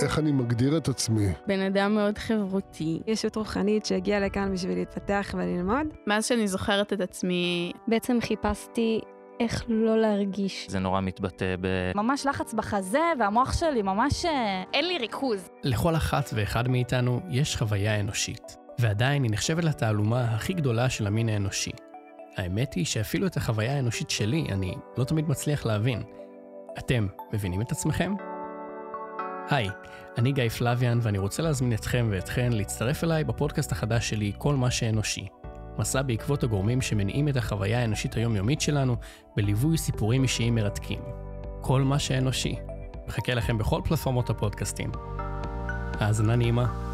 איך אני מגדיר את עצמי? בן אדם מאוד חברותי. ישות רוחנית שהגיעה לכאן בשביל להתפתח וללמוד. מאז שאני זוכרת את עצמי, בעצם חיפשתי איך לא להרגיש. זה נורא מתבטא ב... ממש לחץ בחזה, והמוח שלי ממש... אה, אין לי ריכוז. לכל אחת ואחד מאיתנו יש חוויה אנושית, ועדיין היא נחשבת לתעלומה הכי גדולה של המין האנושי. האמת היא שאפילו את החוויה האנושית שלי אני לא תמיד מצליח להבין. אתם מבינים את עצמכם? היי, אני גיא פלוויאן ואני רוצה להזמין אתכם ואתכן להצטרף אליי בפודקאסט החדש שלי, כל מה שאנושי. מסע בעקבות הגורמים שמניעים את החוויה האנושית היומיומית שלנו, בליווי סיפורים אישיים מרתקים. כל מה שאנושי. מחכה לכם בכל פלטפורמות הפודקאסטים. האזנה נעימה.